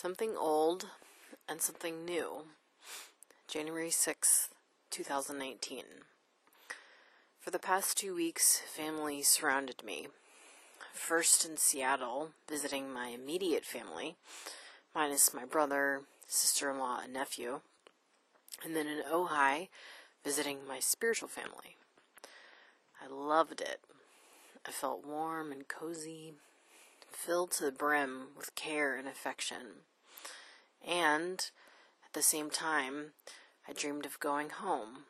Something old and something new. January 6th, 2019. For the past two weeks, family surrounded me. First in Seattle, visiting my immediate family, minus my brother, sister in law, and nephew. And then in Ojai, visiting my spiritual family. I loved it. I felt warm and cozy, filled to the brim with care and affection. And at the same time, I dreamed of going home,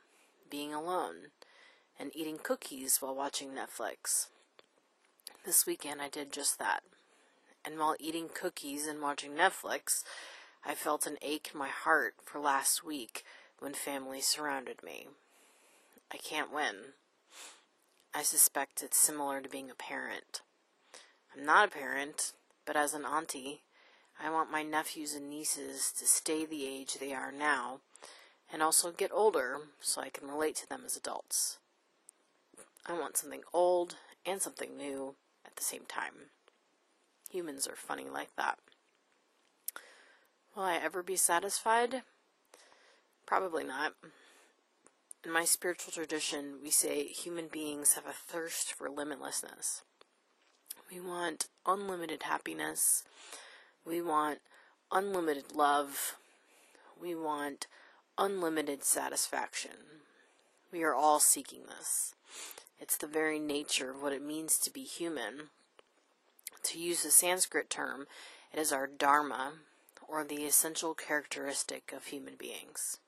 being alone, and eating cookies while watching Netflix. This weekend I did just that. And while eating cookies and watching Netflix, I felt an ache in my heart for last week when family surrounded me. I can't win. I suspect it's similar to being a parent. Not a parent, but as an auntie, I want my nephews and nieces to stay the age they are now and also get older so I can relate to them as adults. I want something old and something new at the same time. Humans are funny like that. Will I ever be satisfied? Probably not. In my spiritual tradition, we say human beings have a thirst for limitlessness. We want unlimited happiness. We want unlimited love. We want unlimited satisfaction. We are all seeking this. It's the very nature of what it means to be human. To use the Sanskrit term, it is our dharma, or the essential characteristic of human beings.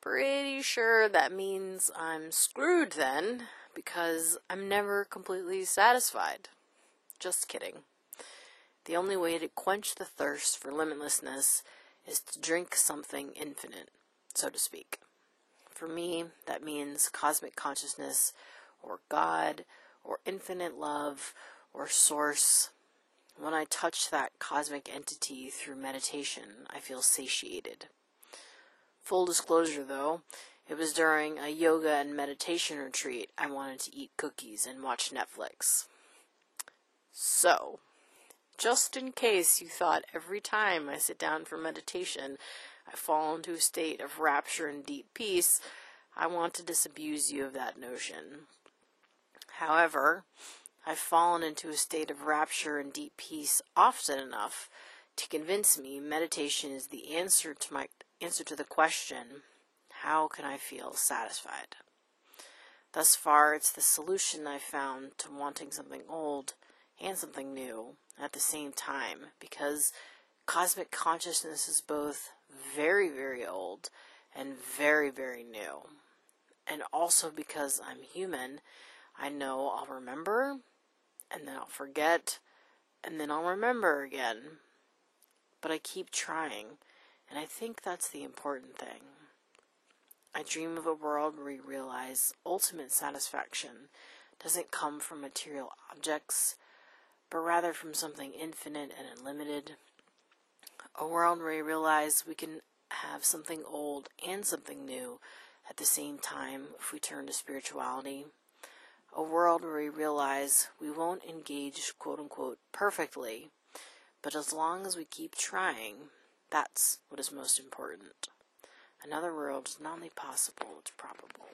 Pretty sure that means I'm screwed then, because I'm never completely satisfied. Just kidding. The only way to quench the thirst for limitlessness is to drink something infinite, so to speak. For me, that means cosmic consciousness, or God, or infinite love, or source. When I touch that cosmic entity through meditation, I feel satiated. Full disclosure though, it was during a yoga and meditation retreat I wanted to eat cookies and watch Netflix. So, just in case you thought every time I sit down for meditation I fall into a state of rapture and deep peace, I want to disabuse you of that notion. However, I've fallen into a state of rapture and deep peace often enough to convince me meditation is the answer to my answer to the question, how can I feel satisfied? Thus far, it's the solution I've found to wanting something old and something new at the same time because cosmic consciousness is both very, very old and very, very new. And also because I'm human, I know I'll remember and then I'll forget and then I'll remember again. But I keep trying, and I think that's the important thing. I dream of a world where we realize ultimate satisfaction doesn't come from material objects but rather from something infinite and unlimited. A world where we realize we can have something old and something new at the same time if we turn to spirituality. A world where we realize we won't engage quote unquote perfectly, but as long as we keep trying, that's what is most important. Another world is not only possible, it's probable.